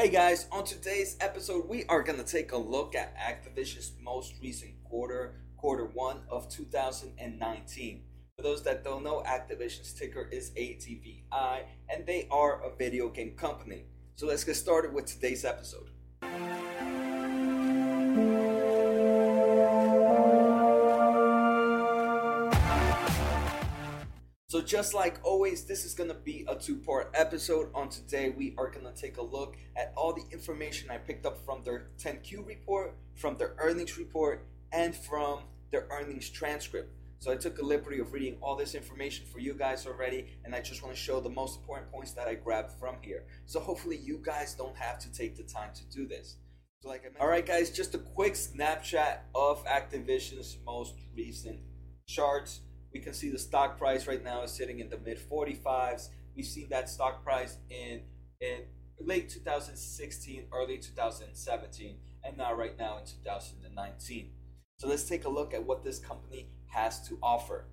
Hey guys, on today's episode, we are going to take a look at Activision's most recent quarter, quarter one of 2019. For those that don't know, Activision's ticker is ATVI, and they are a video game company. So let's get started with today's episode. So just like always, this is gonna be a two-part episode. On today, we are gonna take a look at all the information I picked up from their 10Q report, from their earnings report, and from their earnings transcript. So I took a liberty of reading all this information for you guys already, and I just want to show the most important points that I grabbed from here. So hopefully you guys don't have to take the time to do this. So like all right, guys, just a quick snapshot of Activision's most recent charts we can see the stock price right now is sitting in the mid 45s. We've seen that stock price in in late 2016, early 2017, and now right now in 2019. So let's take a look at what this company has to offer.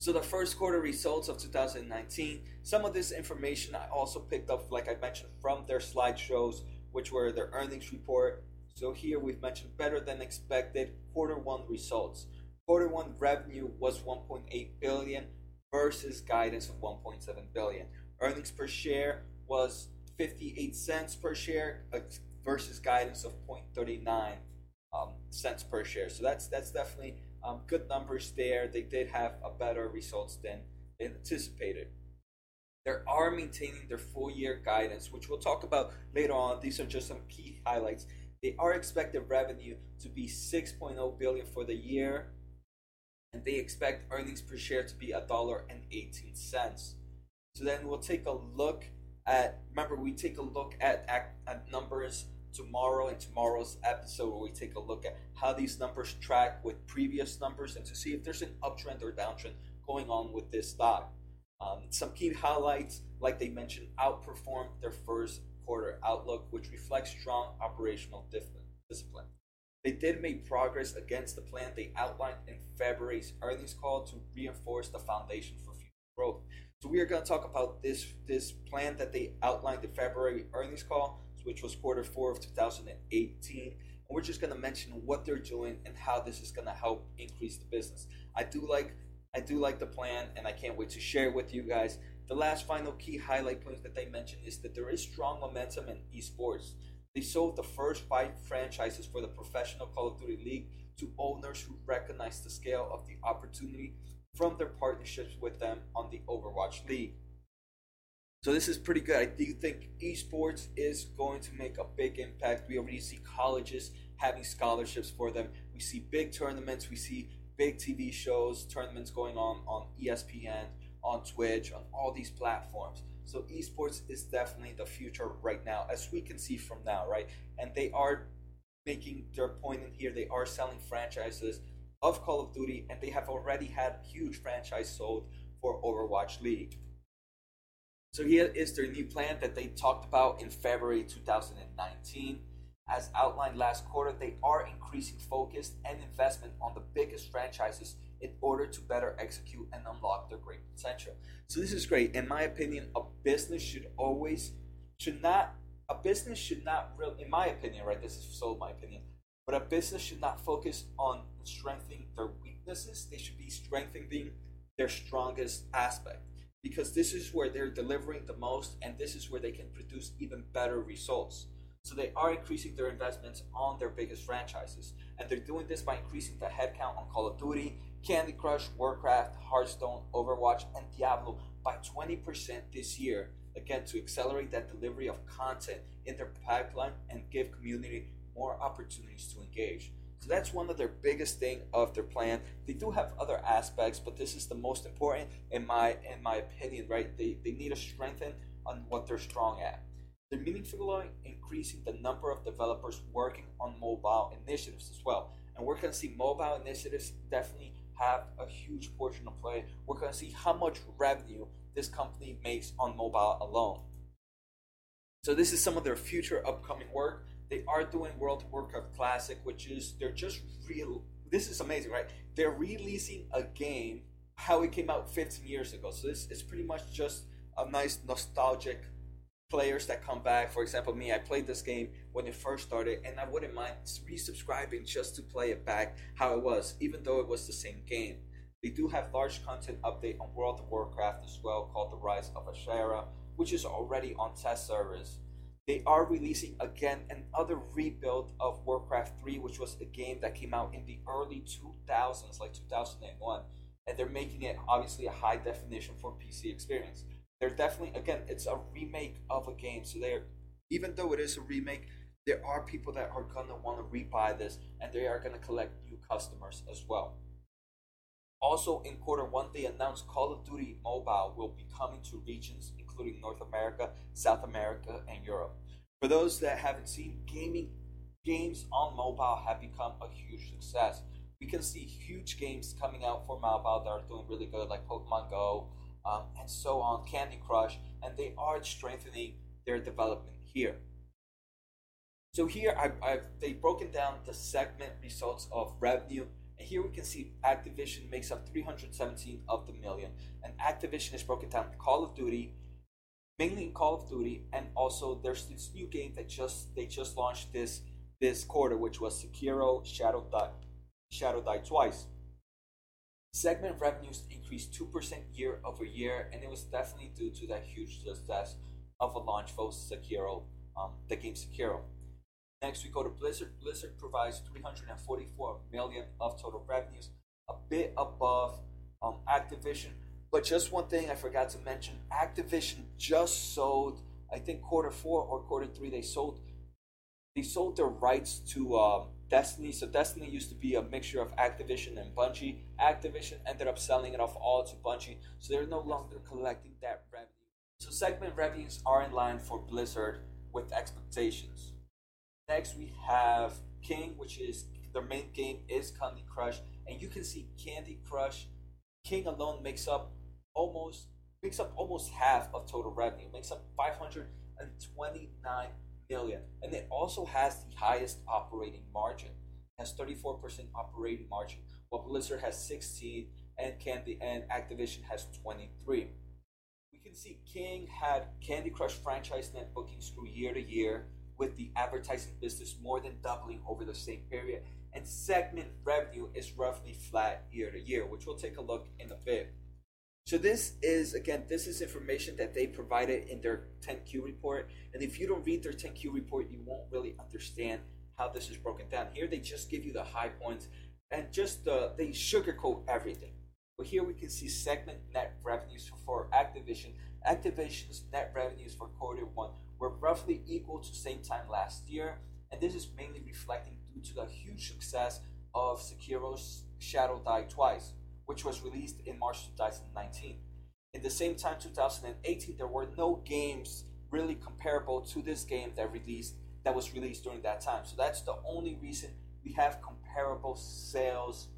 So the first quarter results of 2019, some of this information I also picked up, like I mentioned, from their slideshows, which were their earnings report. So here we've mentioned better than expected quarter one results. Quarter one revenue was 1.8 billion versus guidance of 1.7 billion. Earnings per share was 58 cents per share uh, versus guidance of 0.39 um, cents per share. So that's that's definitely um, good numbers there. They did have a better results than they anticipated. They are maintaining their full year guidance, which we'll talk about later on. These are just some key highlights. They are expected revenue to be 6.0 billion for the year, and they expect earnings per share to be a dollar and 18 cents. So then we'll take a look at remember we take a look at, at, at numbers tomorrow in tomorrow's episode where we take a look at how these numbers track with previous numbers and to see if there's an uptrend or downtrend going on with this stock. Um, some key highlights, like they mentioned, outperformed their first quarter outlook, which reflects strong operational discipline. They did make progress against the plan they outlined in February's earnings call to reinforce the foundation for future growth. So we are going to talk about this this plan that they outlined in February earnings call, which was quarter four of 2018. And we're just going to mention what they're doing and how this is going to help increase the business. I do like I do like the plan, and I can't wait to share it with you guys. The last final key highlight points that they mentioned is that there is strong momentum in esports. They sold the first five franchises for the professional Call of Duty League to owners who recognized the scale of the opportunity from their partnerships with them on the Overwatch League. So this is pretty good. I do think esports is going to make a big impact. We already see colleges having scholarships for them. We see big tournaments. We see big TV shows, tournaments going on on ESPN, on Twitch, on all these platforms. So esports is definitely the future right now, as we can see from now, right? And they are making their point in here. They are selling franchises of Call of Duty, and they have already had huge franchise sold for Overwatch League. So here is their new plan that they talked about in February 2019. As outlined last quarter, they are increasing focus and investment on the biggest franchises in order to better execute and unlock their great potential. So this is great. In my opinion, a business should always should not a business should not really in my opinion, right? This is so my opinion. But a business should not focus on strengthening their weaknesses. They should be strengthening their strongest aspect. Because this is where they're delivering the most and this is where they can produce even better results. So they are increasing their investments on their biggest franchises. And they're doing this by increasing the headcount on Call of Duty, Candy Crush, Warcraft, Hearthstone, Overwatch, and Diablo by 20% this year. Again, to accelerate that delivery of content in their pipeline and give community more opportunities to engage. So that's one of their biggest thing of their plan. They do have other aspects, but this is the most important in my in my opinion, right? They they need to strengthen on what they're strong at. They're meaningfully increasing the number of developers working on mobile initiatives as well. And we're going to see mobile initiatives definitely have a huge portion to play. We're going to see how much revenue this company makes on mobile alone. So this is some of their future upcoming work. They are doing World of Warcraft Classic, which is they're just real. This is amazing, right? They're releasing a game how it came out 15 years ago. So this is pretty much just a nice nostalgic players that come back. For example, me, I played this game when it first started, and I wouldn't mind resubscribing just to play it back how it was, even though it was the same game. They do have large content update on World of Warcraft as well, called The Rise of Azshara, which is already on test servers. They are releasing again another rebuild of Warcraft 3, which was a game that came out in the early 2000s, like 2001. And they're making it obviously a high definition for PC experience. They're definitely, again, it's a remake of a game. So they're, even though it is a remake, there are people that are to want to rebuy this and they are going to collect new customers as well. Also, in quarter one, they announced Call of Duty Mobile will be coming to regions including North America, South America, and Europe. For those that haven't seen, gaming games on mobile have become a huge success. We can see huge games coming out for mobile that are doing really good, like Pokemon Go, um, and so on, Candy Crush, and they are strengthening their development here. So here I, I've they've broken down the segment results of revenue and here we can see Activision makes up 317 of the million. And Activision is broken down Call of Duty, mainly in Call of Duty, and also there's this new game that just they just launched this this quarter, which was Sekiro Shadow Die Shadow Die Twice. Segment revenues increased two percent year over year, and it was definitely due to that huge success of a launch for Sekiro, um, the game Sekiro. Next, we go to Blizzard. Blizzard provides 344 million of total revenues, a bit above um, Activision, but just one thing I forgot to mention Activision just sold, I think quarter four or quarter three, they sold they sold their rights to um, Destiny. So Destiny used to be a mixture of Activision and Bungie. Activision ended up selling it off all to Bungie, so they're no longer collecting that revenue. So segment revenues are in line for Blizzard with expectations. Next, we have King, which is their main game is Candy Crush, and you can see Candy Crush. King alone makes up almost makes up almost half of total revenue, makes up 529 million. And it also has the highest operating margin. It has 34% operating margin, while Blizzard has 16 and Candy and Activision has 23. We can see King had Candy Crush franchise net bookings grew year to year, with the advertising business more than doubling over the same period, and segment revenue is roughly flat year to year, which we'll take a look in a bit. So this is again, this is information that they provided in their 10Q report. And if you don't read their 10Q report, you won't really understand how this is broken down. Here they just give you the high points and just the they sugarcoat everything. But here we can see segment net revenues for Activision. Activision's net revenues for quarter one were roughly equal to same time last year, and this is mainly reflecting due to the huge success of Sekiro's Shadow Die Twice which was released in March 2019. In the same time, 2018, there were no games really comparable to this game that released that was released during that time. So that's the only reason we have comparable sales.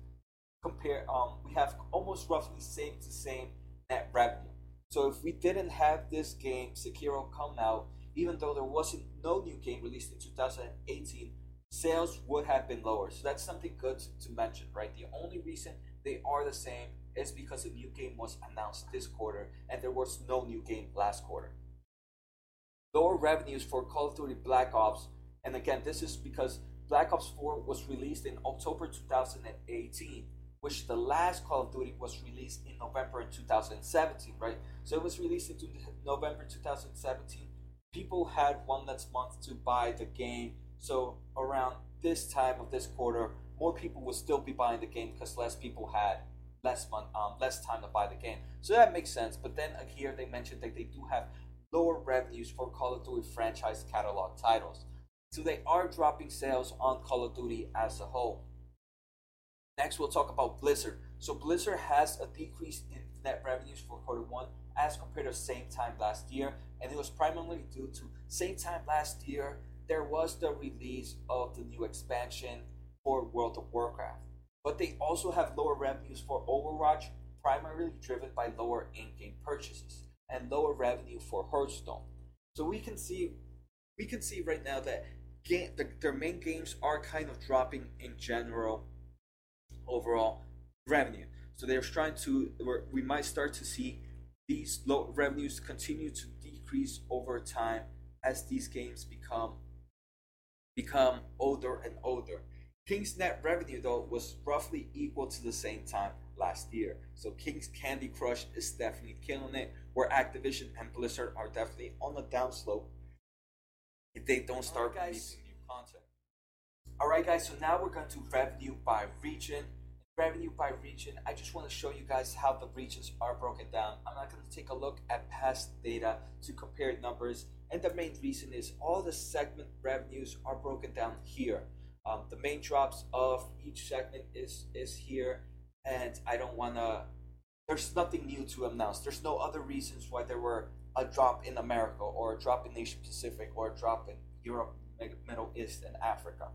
Compare, um, we have almost roughly same to same net revenue. So if we didn't have this game Sekiro come out, even though there wasn't no new game released in 2018, sales would have been lower. So that's something good to, to mention, right? The only reason they are the same is because a new game was announced this quarter and there was no new game last quarter. Lower revenues for Call of Duty Black Ops, and again, this is because Black Ops 4 was released in October 2018, which the last Call of Duty was released in November 2017, right? So it was released in November 2017. People had one less month to buy the game, so around this time of this quarter, more people would still be buying the game because less people had less month, um, less time to buy the game. So that makes sense. But then here they mentioned that they do have lower revenues for Call of Duty franchise catalog titles. So they are dropping sales on Call of Duty as a whole. Next, we'll talk about Blizzard. So Blizzard has a decrease in net revenues for quarter one as compared to same time last year, and it was primarily due to same time last year there was the release of the new expansion for World of Warcraft. But they also have lower revenues for Overwatch, primarily driven by lower in-game purchases, and lower revenue for Hearthstone. So we can see we can see right now that game, the, their main games are kind of dropping in general overall revenue. So they're trying to we might start to see these low revenues continue to decrease over time as these games become become older and older. King's net revenue though was roughly equal to the same time last year. So King's Candy Crush is definitely killing it, where Activision and Blizzard are definitely on the downslope if they don't start guys. releasing new content. Alright guys, so now we're going to revenue by region. Revenue by region, I just want to show you guys how the regions are broken down. I'm not going to take a look at past data to compare numbers, and the main reason is all the segment revenues are broken down here. Um, the main drops of each segment is is here, and I don't want to. There's nothing new to announce. There's no other reasons why there were a drop in America or a drop in Asia Pacific or a drop in Europe, Middle East, and Africa.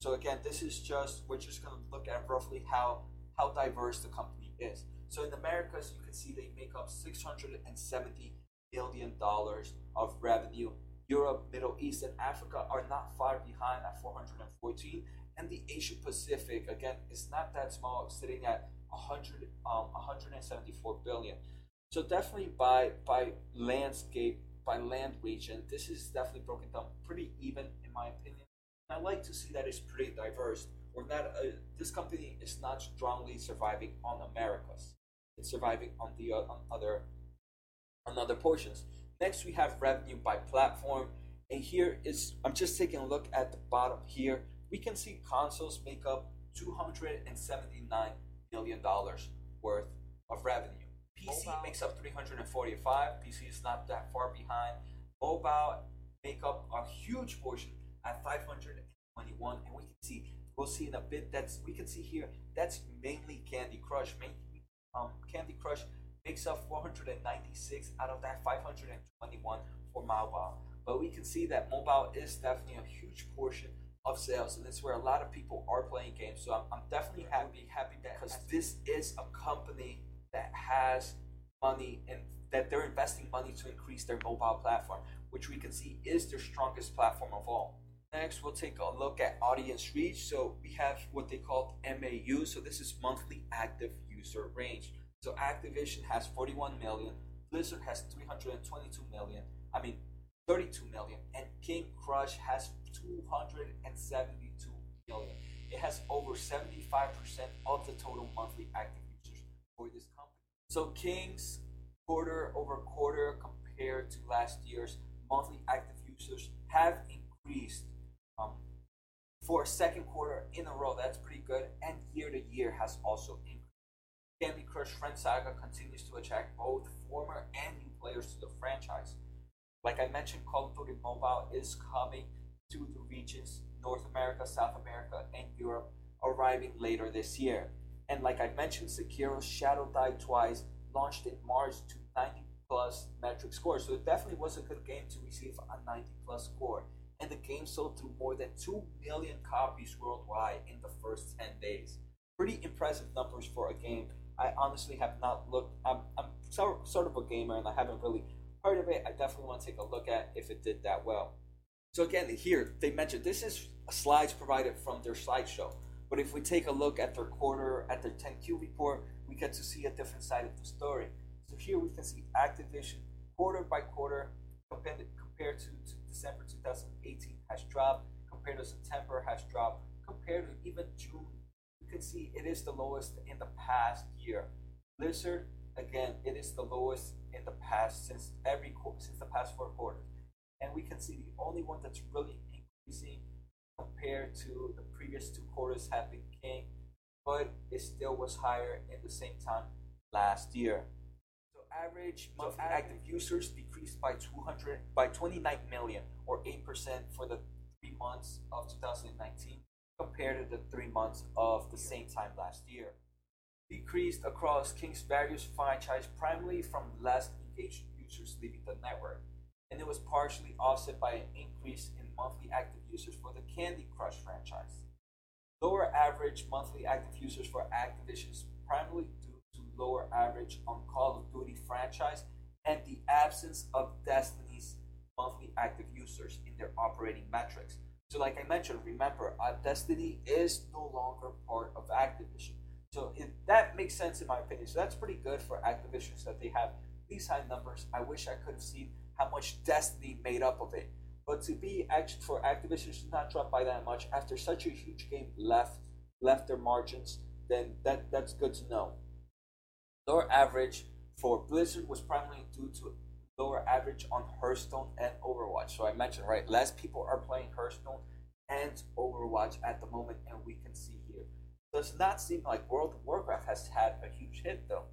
So again, this is just we're just going to look at roughly how how diverse the company is. So in Americas, you can see they make up 670 billion dollars of revenue. Europe, Middle East, and Africa are not far behind at 414, and the Asia Pacific again is not that small, sitting at 100 um 174 billion. So definitely by by landscape by land region, this is definitely broken down pretty even in my opinion. I like to see that it's pretty diverse. We're not uh, this company is not strongly surviving on Americas. It's surviving on the uh, on other on other portions. Next, we have revenue by platform, and here is I'm just taking a look at the bottom here. We can see consoles make up 279 million dollars worth of revenue. PC Mobile. makes up 345. PC is not that far behind. Mobile make up a huge portion at 521, and we can see we'll see in a bit that's we can see here that's mainly Candy Crush. Mainly, um, Candy Crush makes up 496 out of that 521 for mobile. But we can see that mobile is definitely a huge portion of sales, and it's where a lot of people are playing games. So I'm, I'm definitely happy happy that because this is a company that has money and that they're investing money to increase their mobile platform, which we can see is their strongest platform of all. Next, we'll take a look at audience reach. So we have what they call MAU. So this is monthly active user range. So Activision has 41 million, Blizzard has 322 million. I mean, 32 million, and King Crush has 272 million. It has over 75% of the total monthly active users for this company. So King's quarter over quarter compared to last year's monthly active users have increased um, for a second quarter in a row. That's pretty good, and year to year has also increased. Candy Crush Friend Saga continues to attract both former and new players to the franchise. Like I mentioned, Call of Duty Mobile is coming to the regions North America, South America, and Europe, arriving later this year. And like I mentioned, Sekiro Shadow Die Twice launched in March to 90 plus metric score. So it definitely was a good game to receive a 90 plus score. And the game sold through more than 2 million copies worldwide in the first 10 days. Pretty impressive numbers for a game. I honestly have not looked, I'm, I'm sort sort of a gamer and I haven't really heard of it. I definitely want to take a look at if it did that well. So again, here they mentioned this is slides provided from their slideshow. But if we take a look at their quarter, at their 10Q report, we get to see a different side of the story. So here we can see Activision quarter by quarter compared, compared to, to December 2018 has dropped, compared to September has dropped, compared to even June, you can see it is the lowest in the past year. Blizzard, again, it is the lowest in the past since every since the past four quarters, and we can see the only one that's really increasing compared to the previous two quarters have been King, but it still was higher in the same time last year. So average monthly active users decreased by 200 by 29 million or 8% for the 3 months of 2019 compared to the 3 months of the same time last year. Decreased across King's various franchise primarily from less engaged users leaving the network, and it was partially offset by an increase in monthly active users for the Candy Crush franchise. Lower average monthly active users for Activision is primarily due to lower average on Call of Duty franchise and the absence of Destiny's monthly active users in their operating metrics. So, like I mentioned, remember, uh, Destiny is no longer part of Activision. So, it, that makes sense in my opinion. So, that's pretty good for Activision that they have these high numbers. I wish I could have seen how much Destiny made up of it. But to be for Activision to not drop by that much after such a huge game left left their margins, then that that's good to know. Lower average for Blizzard was primarily due to lower average on Hearthstone and Overwatch. So I mentioned right, less people are playing Hearthstone and Overwatch at the moment, and we can see here. Does not seem like World of Warcraft has had a huge hit though.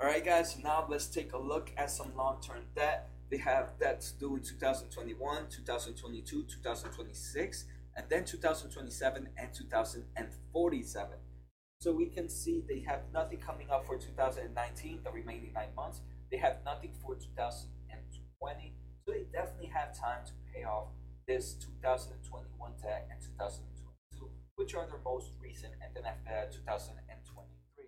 Alright guys, now let's take a look at some long-term debt. They have debts due in 2021, 2022, 2026, and then 2027 and 2047. So we can see they have nothing coming up for 2019, the remaining nine months. They have nothing for 2020. So they definitely have time to pay off this 2021 debt and 2022, which are their most recent, and then after that, 2023.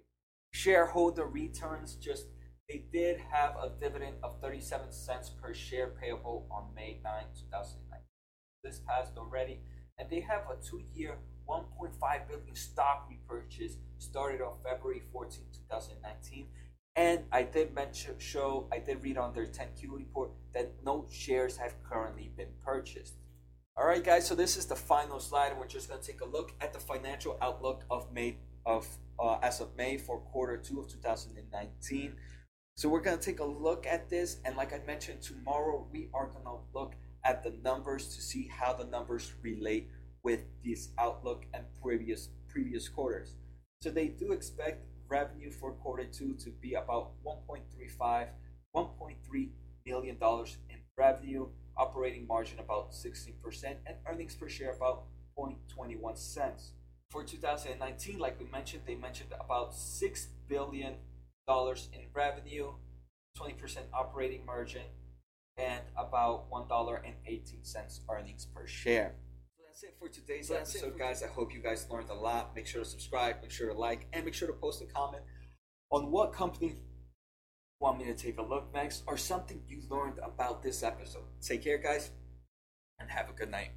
Shareholder returns just they did have a dividend of 37 cents per share payable on May 9, 2019. This passed already, and they have a two-year 1.5 billion stock repurchase started on February 14, 2019. And I did mention, show, I did read on their 10Q report that no shares have currently been purchased. All right, guys. So this is the final slide, and we're just going to take a look at the financial outlook of May of uh, as of May for quarter two of 2019. So we're going to take a look at this, and like I mentioned, tomorrow we are going to look at the numbers to see how the numbers relate with this outlook and previous previous quarters. So they do expect revenue for quarter two to be about 1.35, 1.3 million dollars in revenue, operating margin about 16%, and earnings per share about 0.21 cents. For 2019, like we mentioned, they mentioned about six billion dollars in revenue, 20% operating margin, and about one dollar and 18 cents earnings per share that's it for today's so episode, guys. I hope you guys learned a lot. Make sure to subscribe, make sure to like, and make sure to post a comment on what company want me to take a look next or something you learned about this episode. Take care, guys, and have a good night.